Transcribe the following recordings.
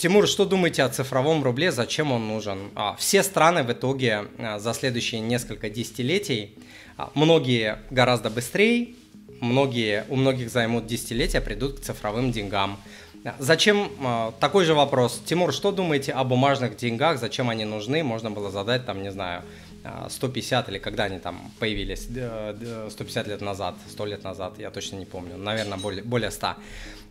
Тимур, что думаете о цифровом рубле, зачем он нужен? А, все страны в итоге а, за следующие несколько десятилетий, а, многие гораздо быстрее, многие, у многих займут десятилетия, придут к цифровым деньгам. Зачем такой же вопрос? Тимур, что думаете о бумажных деньгах, зачем они нужны? Можно было задать там, не знаю, 150 или когда они там появились, 150 лет назад, 100 лет назад, я точно не помню, наверное, более, более 100.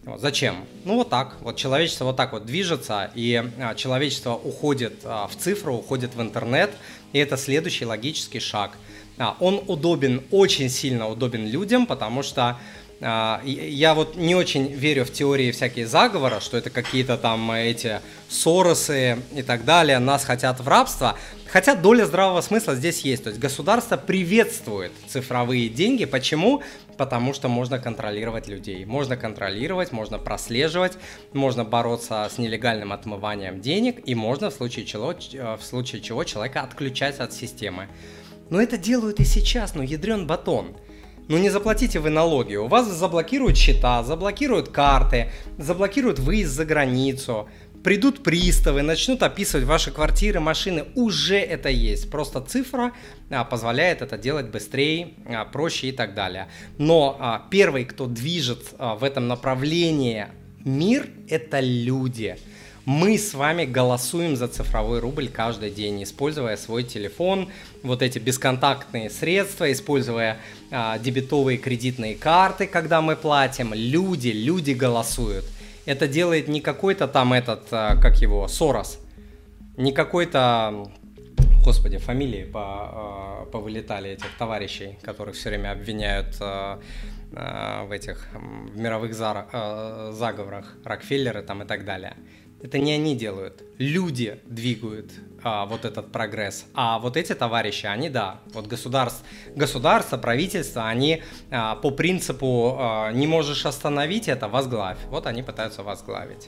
Вот, зачем? Ну вот так, вот человечество вот так вот движется, и а, человечество уходит а, в цифру, уходит в интернет, и это следующий логический шаг. А, он удобен, очень сильно удобен людям, потому что а, я вот не очень верю в теории всякие заговора, что это какие-то там эти Соросы и так далее, нас хотят в рабство. Хотя доля здравого смысла здесь есть. То есть государство приветствует цифровые деньги. Почему? Потому что можно контролировать людей. Можно контролировать, можно прослеживать, можно бороться с нелегальным отмыванием денег и можно в случае чего, э, в случае чего человека отключать от системы. Но это делают и сейчас, ну ядрен батон. Ну не заплатите вы налоги, у вас заблокируют счета, заблокируют карты, заблокируют выезд за границу, придут приставы, начнут описывать ваши квартиры, машины, уже это есть. Просто цифра а, позволяет это делать быстрее, а, проще и так далее. Но а, первый, кто движет а, в этом направлении мир, это люди. Мы с вами голосуем за цифровой рубль каждый день, используя свой телефон, вот эти бесконтактные средства, используя а, дебетовые кредитные карты, когда мы платим. Люди, люди голосуют. Это делает не какой-то там этот, а, как его, Сорос, не какой-то господи, фамилии по, а, повылетали этих товарищей, которых все время обвиняют а, в этих в мировых заговорах, Рокфеллеры там и так далее. Это не они делают, люди двигают а, вот этот прогресс. А вот эти товарищи, они да, вот государство, государство правительство, они а, по принципу а, не можешь остановить это, возглавь. Вот они пытаются возглавить.